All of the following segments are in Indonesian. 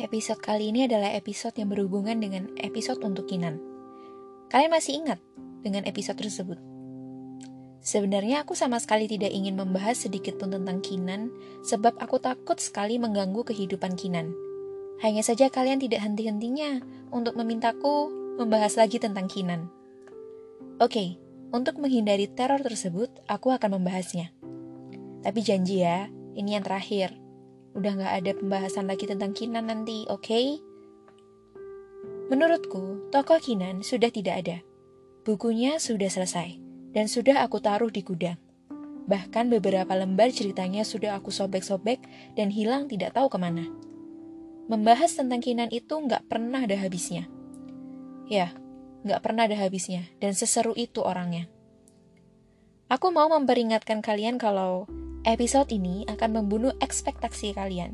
episode kali ini adalah episode yang berhubungan dengan episode untuk Kinan. Kalian masih ingat dengan episode tersebut? Sebenarnya aku sama sekali tidak ingin membahas sedikit pun tentang Kinan, sebab aku takut sekali mengganggu kehidupan Kinan. Hanya saja kalian tidak henti-hentinya untuk memintaku membahas lagi tentang Kinan. Oke, untuk menghindari teror tersebut, aku akan membahasnya. Tapi janji ya, ini yang terakhir. Udah gak ada pembahasan lagi tentang Kinan nanti, oke? Okay? Menurutku, tokoh Kinan sudah tidak ada. Bukunya sudah selesai, dan sudah aku taruh di gudang. Bahkan beberapa lembar ceritanya sudah aku sobek-sobek dan hilang tidak tahu ke mana. Membahas tentang Kinan itu nggak pernah ada habisnya. Ya, nggak pernah ada habisnya, dan seseru itu orangnya. Aku mau memperingatkan kalian kalau Episode ini akan membunuh ekspektasi kalian.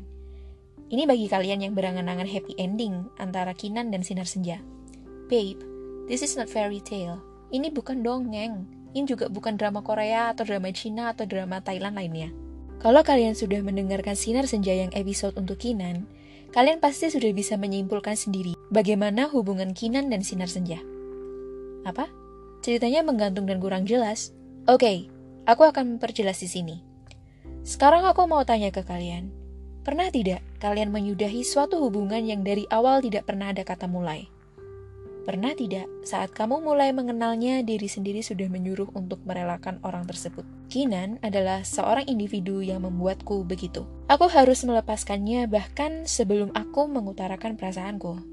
Ini bagi kalian yang berangan-angan happy ending antara Kinan dan Sinar Senja. Babe, this is not fairy tale. Ini bukan dongeng. Ini juga bukan drama Korea atau drama Cina atau drama Thailand lainnya. Kalau kalian sudah mendengarkan Sinar Senja yang episode untuk Kinan, kalian pasti sudah bisa menyimpulkan sendiri bagaimana hubungan Kinan dan Sinar Senja. Apa? Ceritanya menggantung dan kurang jelas. Oke, okay, aku akan memperjelas di sini. Sekarang aku mau tanya ke kalian. Pernah tidak kalian menyudahi suatu hubungan yang dari awal tidak pernah ada kata mulai? Pernah tidak saat kamu mulai mengenalnya diri sendiri sudah menyuruh untuk merelakan orang tersebut? Kinan adalah seorang individu yang membuatku begitu. Aku harus melepaskannya bahkan sebelum aku mengutarakan perasaanku.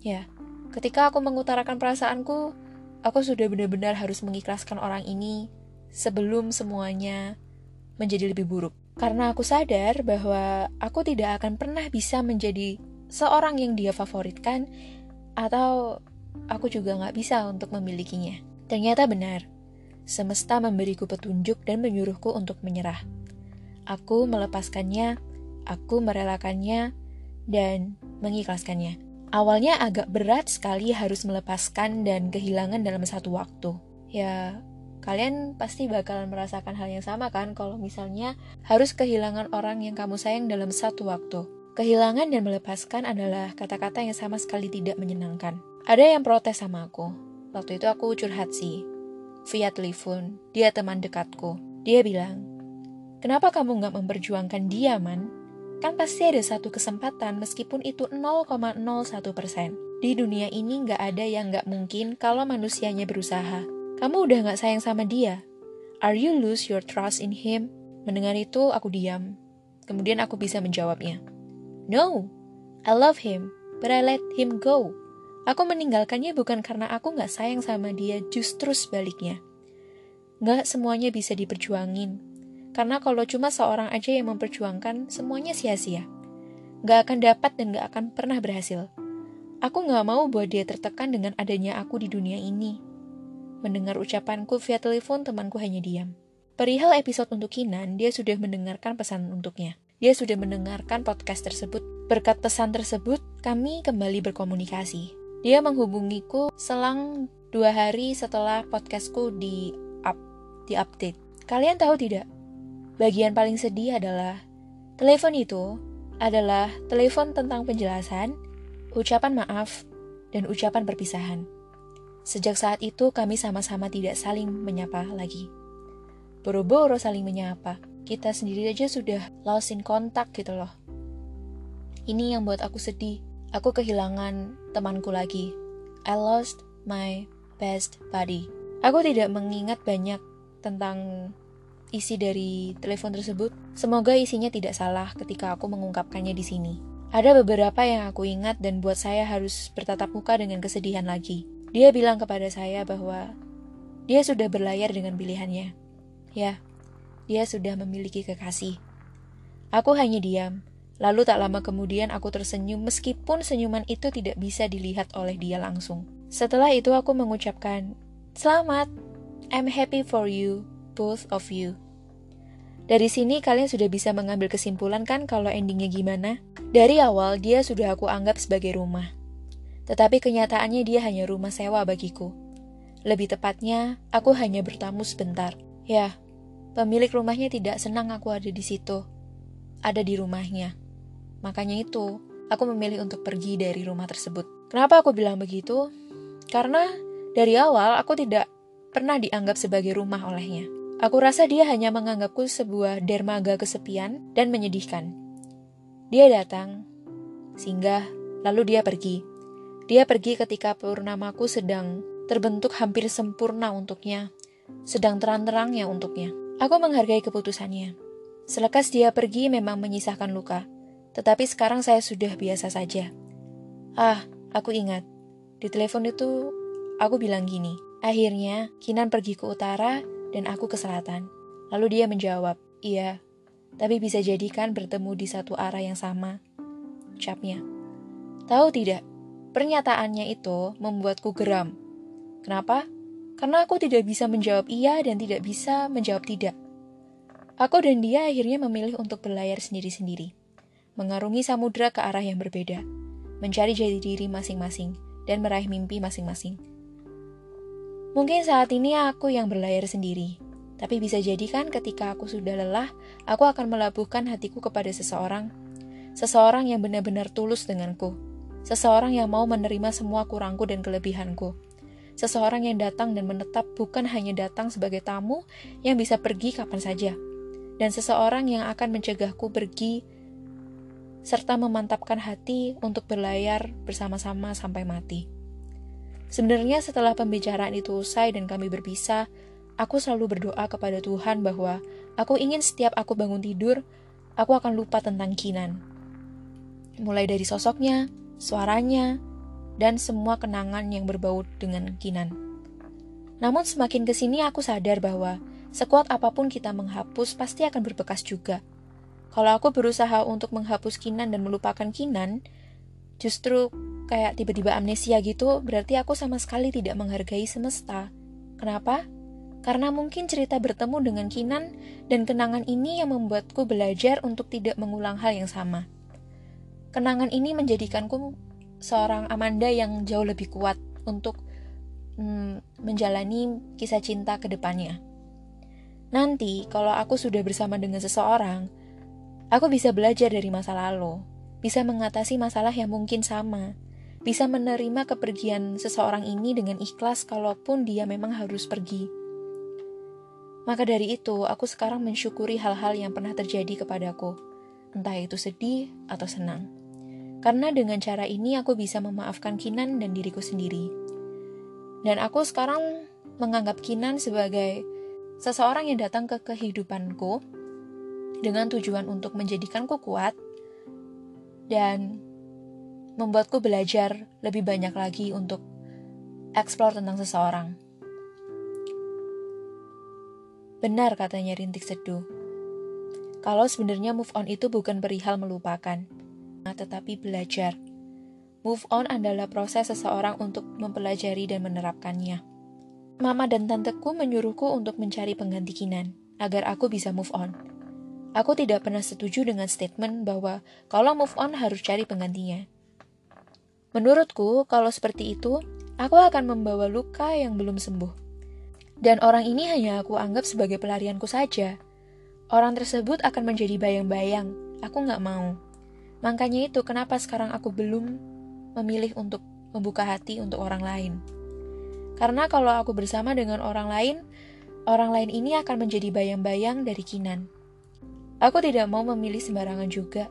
Ya, ketika aku mengutarakan perasaanku, aku sudah benar-benar harus mengikhlaskan orang ini sebelum semuanya menjadi lebih buruk. Karena aku sadar bahwa aku tidak akan pernah bisa menjadi seorang yang dia favoritkan atau aku juga nggak bisa untuk memilikinya. Ternyata benar, semesta memberiku petunjuk dan menyuruhku untuk menyerah. Aku melepaskannya, aku merelakannya, dan mengikhlaskannya. Awalnya agak berat sekali harus melepaskan dan kehilangan dalam satu waktu. Ya, Kalian pasti bakalan merasakan hal yang sama kan kalau misalnya harus kehilangan orang yang kamu sayang dalam satu waktu. Kehilangan dan melepaskan adalah kata-kata yang sama sekali tidak menyenangkan. Ada yang protes sama aku. Waktu itu aku curhat sih. Via telepon, dia teman dekatku. Dia bilang, Kenapa kamu nggak memperjuangkan dia, Man? Kan pasti ada satu kesempatan meskipun itu 0,01 persen. Di dunia ini nggak ada yang nggak mungkin kalau manusianya berusaha. Kamu udah gak sayang sama dia. Are you lose your trust in him? Mendengar itu, aku diam. Kemudian aku bisa menjawabnya. No, I love him, but I let him go. Aku meninggalkannya bukan karena aku gak sayang sama dia, justru sebaliknya. Gak semuanya bisa diperjuangin. Karena kalau cuma seorang aja yang memperjuangkan, semuanya sia-sia. Gak akan dapat dan gak akan pernah berhasil. Aku gak mau buat dia tertekan dengan adanya aku di dunia ini. Mendengar ucapanku via telepon, temanku hanya diam. Perihal episode untuk Kinan, dia sudah mendengarkan pesan untuknya. Dia sudah mendengarkan podcast tersebut. Berkat pesan tersebut, kami kembali berkomunikasi. Dia menghubungiku selang dua hari setelah podcastku di up, di update. Kalian tahu tidak? Bagian paling sedih adalah telepon itu adalah telepon tentang penjelasan, ucapan maaf, dan ucapan perpisahan. Sejak saat itu kami sama-sama tidak saling menyapa lagi. Boro-boro saling menyapa, kita sendiri aja sudah lost in contact gitu loh. Ini yang buat aku sedih. Aku kehilangan temanku lagi. I lost my best buddy. Aku tidak mengingat banyak tentang isi dari telepon tersebut. Semoga isinya tidak salah ketika aku mengungkapkannya di sini. Ada beberapa yang aku ingat dan buat saya harus bertatap muka dengan kesedihan lagi. Dia bilang kepada saya bahwa dia sudah berlayar dengan pilihannya. Ya, dia sudah memiliki kekasih. Aku hanya diam. Lalu tak lama kemudian aku tersenyum meskipun senyuman itu tidak bisa dilihat oleh dia langsung. Setelah itu aku mengucapkan, Selamat, I'm happy for you, both of you. Dari sini kalian sudah bisa mengambil kesimpulan kan kalau endingnya gimana? Dari awal dia sudah aku anggap sebagai rumah. Tetapi kenyataannya dia hanya rumah sewa bagiku. Lebih tepatnya, aku hanya bertamu sebentar. Ya, pemilik rumahnya tidak senang aku ada di situ. Ada di rumahnya. Makanya itu, aku memilih untuk pergi dari rumah tersebut. Kenapa aku bilang begitu? Karena dari awal aku tidak pernah dianggap sebagai rumah olehnya. Aku rasa dia hanya menganggapku sebuah dermaga kesepian dan menyedihkan. Dia datang, singgah, lalu dia pergi. Dia pergi ketika purnamaku sedang terbentuk hampir sempurna untuknya, sedang terang-terangnya untuknya. Aku menghargai keputusannya. Selekas dia pergi memang menyisakan luka, tetapi sekarang saya sudah biasa saja. Ah, aku ingat. Di telepon itu, aku bilang gini. Akhirnya, Kinan pergi ke utara dan aku ke selatan. Lalu dia menjawab, iya, tapi bisa jadikan bertemu di satu arah yang sama. Ucapnya. Tahu tidak, pernyataannya itu membuatku geram. Kenapa? Karena aku tidak bisa menjawab iya dan tidak bisa menjawab tidak. Aku dan dia akhirnya memilih untuk berlayar sendiri-sendiri, mengarungi samudera ke arah yang berbeda, mencari jati diri masing-masing, dan meraih mimpi masing-masing. Mungkin saat ini aku yang berlayar sendiri, tapi bisa jadi kan ketika aku sudah lelah, aku akan melabuhkan hatiku kepada seseorang. Seseorang yang benar-benar tulus denganku. Seseorang yang mau menerima semua kurangku dan kelebihanku. Seseorang yang datang dan menetap bukan hanya datang sebagai tamu yang bisa pergi kapan saja. Dan seseorang yang akan mencegahku pergi serta memantapkan hati untuk berlayar bersama-sama sampai mati. Sebenarnya setelah pembicaraan itu usai dan kami berpisah, aku selalu berdoa kepada Tuhan bahwa aku ingin setiap aku bangun tidur, aku akan lupa tentang Kinan. Mulai dari sosoknya, suaranya, dan semua kenangan yang berbau dengan Kinan. Namun semakin ke sini aku sadar bahwa sekuat apa pun kita menghapus pasti akan berbekas juga. Kalau aku berusaha untuk menghapus Kinan dan melupakan Kinan, justru kayak tiba-tiba amnesia gitu, berarti aku sama sekali tidak menghargai semesta. Kenapa? Karena mungkin cerita bertemu dengan Kinan dan kenangan ini yang membuatku belajar untuk tidak mengulang hal yang sama. Kenangan ini menjadikanku seorang Amanda yang jauh lebih kuat untuk hmm, menjalani kisah cinta ke depannya. Nanti, kalau aku sudah bersama dengan seseorang, aku bisa belajar dari masa lalu, bisa mengatasi masalah yang mungkin sama, bisa menerima kepergian seseorang ini dengan ikhlas kalaupun dia memang harus pergi. Maka dari itu, aku sekarang mensyukuri hal-hal yang pernah terjadi kepadaku, entah itu sedih atau senang. Karena dengan cara ini aku bisa memaafkan Kinan dan diriku sendiri. Dan aku sekarang menganggap Kinan sebagai seseorang yang datang ke kehidupanku dengan tujuan untuk menjadikanku kuat dan membuatku belajar lebih banyak lagi untuk eksplor tentang seseorang. Benar katanya Rintik Seduh. Kalau sebenarnya move on itu bukan perihal melupakan, tetapi belajar. Move on adalah proses seseorang untuk mempelajari dan menerapkannya. Mama dan tanteku menyuruhku untuk mencari pengganti Kinan, agar aku bisa move on. Aku tidak pernah setuju dengan statement bahwa kalau move on harus cari penggantinya. Menurutku, kalau seperti itu, aku akan membawa luka yang belum sembuh. Dan orang ini hanya aku anggap sebagai pelarianku saja. Orang tersebut akan menjadi bayang-bayang. Aku nggak mau. Makanya itu kenapa sekarang aku belum memilih untuk membuka hati untuk orang lain. Karena kalau aku bersama dengan orang lain, orang lain ini akan menjadi bayang-bayang dari Kinan. Aku tidak mau memilih sembarangan juga.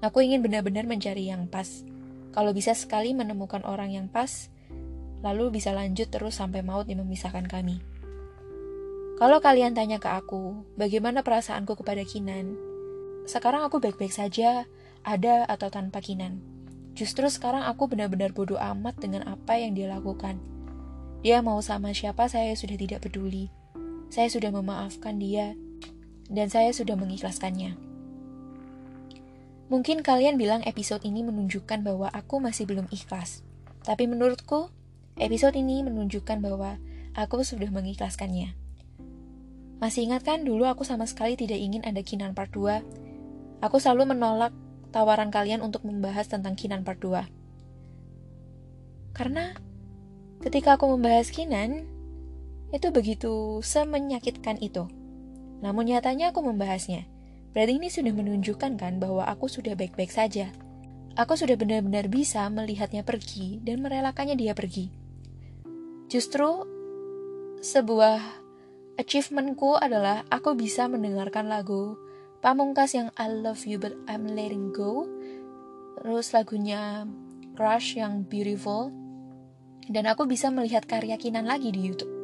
Aku ingin benar-benar mencari yang pas. Kalau bisa sekali menemukan orang yang pas, lalu bisa lanjut terus sampai maut yang memisahkan kami. Kalau kalian tanya ke aku, bagaimana perasaanku kepada Kinan? Sekarang aku baik-baik saja, ada atau tanpa Kinan. Justru sekarang aku benar-benar bodoh amat dengan apa yang dia lakukan. Dia mau sama siapa saya sudah tidak peduli. Saya sudah memaafkan dia, dan saya sudah mengikhlaskannya. Mungkin kalian bilang episode ini menunjukkan bahwa aku masih belum ikhlas. Tapi menurutku, episode ini menunjukkan bahwa aku sudah mengikhlaskannya. Masih ingat kan dulu aku sama sekali tidak ingin ada Kinan Part 2? Aku selalu menolak tawaran kalian untuk membahas tentang Kinan Part 2. Karena ketika aku membahas Kinan, itu begitu semenyakitkan itu. Namun nyatanya aku membahasnya Berarti ini sudah menunjukkan kan bahwa aku sudah baik-baik saja. aku sudah benar-benar bisa melihatnya pergi dan merelakannya dia pergi. Justru sebuah achievementku adalah aku bisa mendengarkan lagu Pamungkas yang I Love You But I'm Letting Go, terus lagunya Crush yang Beautiful, dan aku bisa melihat karya Kinan lagi di YouTube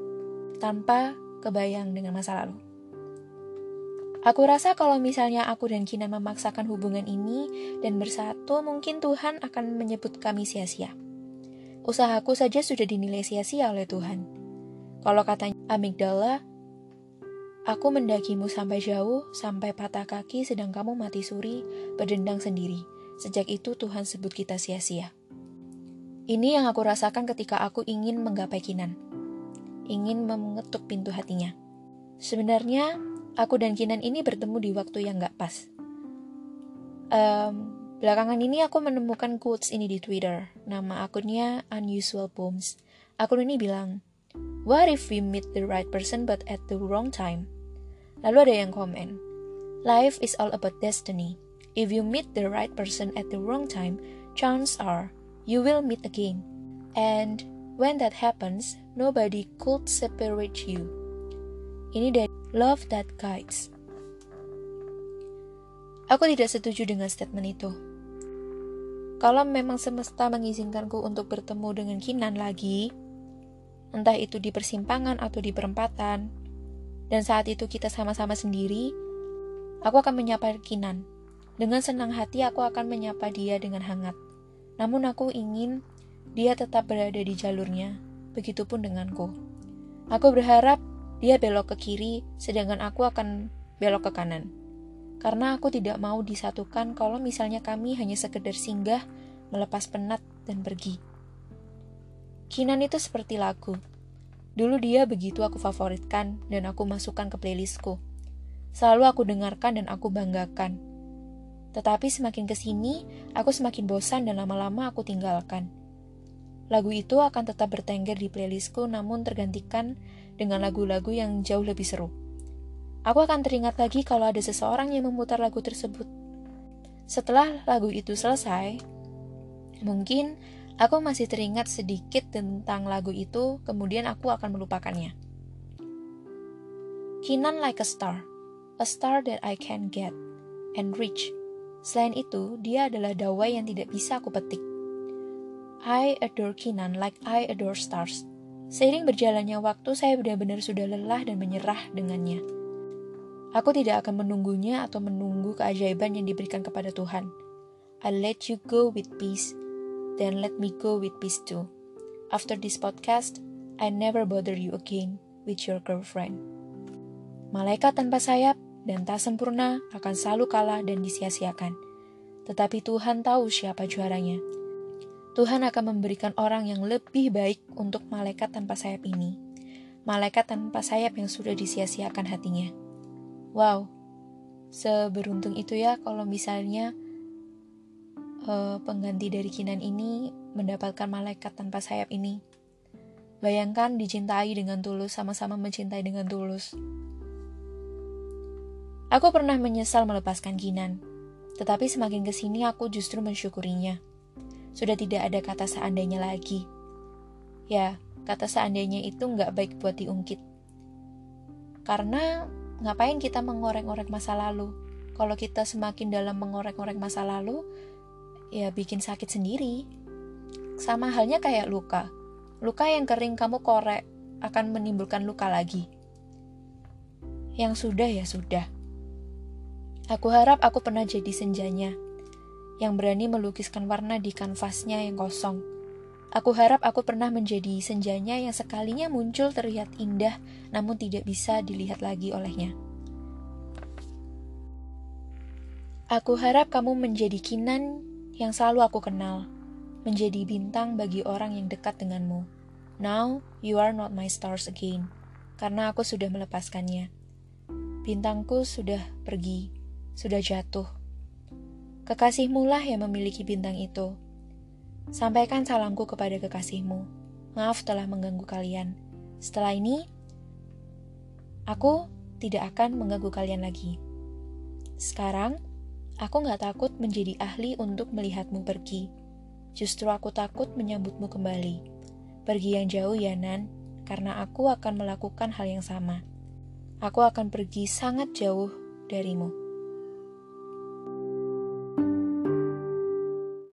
tanpa kebayang dengan masa lalu. Aku rasa kalau misalnya aku dan Kinan memaksakan hubungan ini dan bersatu, mungkin Tuhan akan menyebut kami sia-sia. Usahaku saja sudah dinilai sia-sia oleh Tuhan. Kalau katanya amigdala, aku mendakimu sampai jauh, sampai patah kaki sedang kamu mati suri, berdendang sendiri. Sejak itu Tuhan sebut kita sia-sia. Ini yang aku rasakan ketika aku ingin menggapai Kinan. Ingin mengetuk pintu hatinya. Sebenarnya, aku dan Kinan ini bertemu di waktu yang gak pas. Um, belakangan ini aku menemukan quotes ini di Twitter. Nama akunnya Unusual Poems. Akun ini bilang, What if we meet the right person but at the wrong time? Lalu ada yang komen, Life is all about destiny. If you meet the right person at the wrong time, chances are you will meet again. And when that happens, nobody could separate you. Ini dari Love That Guides. Aku tidak setuju dengan statement itu. Kalau memang semesta mengizinkanku untuk bertemu dengan Kinan lagi, entah itu di persimpangan atau di perempatan, dan saat itu kita sama-sama sendiri, aku akan menyapa Kinan. Dengan senang hati aku akan menyapa dia dengan hangat. Namun aku ingin dia tetap berada di jalurnya, begitupun denganku. Aku berharap dia belok ke kiri, sedangkan aku akan belok ke kanan. Karena aku tidak mau disatukan kalau misalnya kami hanya sekedar singgah, melepas penat, dan pergi. Kinan itu seperti lagu. Dulu dia begitu aku favoritkan dan aku masukkan ke playlistku. Selalu aku dengarkan dan aku banggakan. Tetapi semakin ke sini, aku semakin bosan dan lama-lama aku tinggalkan. Lagu itu akan tetap bertengger di playlistku namun tergantikan dengan lagu-lagu yang jauh lebih seru. Aku akan teringat lagi kalau ada seseorang yang memutar lagu tersebut. Setelah lagu itu selesai, mungkin aku masih teringat sedikit tentang lagu itu, kemudian aku akan melupakannya. Kinan like a star, a star that I can get and reach. Selain itu, dia adalah dawai yang tidak bisa aku petik. I adore Kinan like I adore stars. Seiring berjalannya waktu, saya benar-benar sudah lelah dan menyerah dengannya. Aku tidak akan menunggunya atau menunggu keajaiban yang diberikan kepada Tuhan. I let you go with peace, then let me go with peace too. After this podcast, I never bother you again with your girlfriend. Malaikat tanpa sayap dan tak sempurna akan selalu kalah dan disia-siakan. Tetapi Tuhan tahu siapa juaranya. Tuhan akan memberikan orang yang lebih baik untuk malaikat tanpa sayap ini. Malaikat tanpa sayap yang sudah disia-siakan hatinya. Wow, seberuntung itu ya kalau misalnya uh, pengganti dari Kinan ini mendapatkan malaikat tanpa sayap ini. Bayangkan dicintai dengan tulus, sama-sama mencintai dengan tulus. Aku pernah menyesal melepaskan Kinan, tetapi semakin ke sini aku justru mensyukurinya sudah tidak ada kata seandainya lagi. Ya, kata seandainya itu nggak baik buat diungkit. Karena ngapain kita mengorek-orek masa lalu? Kalau kita semakin dalam mengorek-orek masa lalu, ya bikin sakit sendiri. Sama halnya kayak luka. Luka yang kering kamu korek akan menimbulkan luka lagi. Yang sudah ya sudah. Aku harap aku pernah jadi senjanya yang berani melukiskan warna di kanvasnya yang kosong. Aku harap aku pernah menjadi senjanya yang sekalinya muncul terlihat indah namun tidak bisa dilihat lagi olehnya. Aku harap kamu menjadi kinan yang selalu aku kenal, menjadi bintang bagi orang yang dekat denganmu. Now you are not my stars again, karena aku sudah melepaskannya. Bintangku sudah pergi, sudah jatuh Kekasihmu lah yang memiliki bintang itu. Sampaikan salamku kepada kekasihmu. Maaf telah mengganggu kalian. Setelah ini, aku tidak akan mengganggu kalian lagi. Sekarang, Aku gak takut menjadi ahli untuk melihatmu pergi. Justru aku takut menyambutmu kembali. Pergi yang jauh ya Nan, karena aku akan melakukan hal yang sama. Aku akan pergi sangat jauh darimu.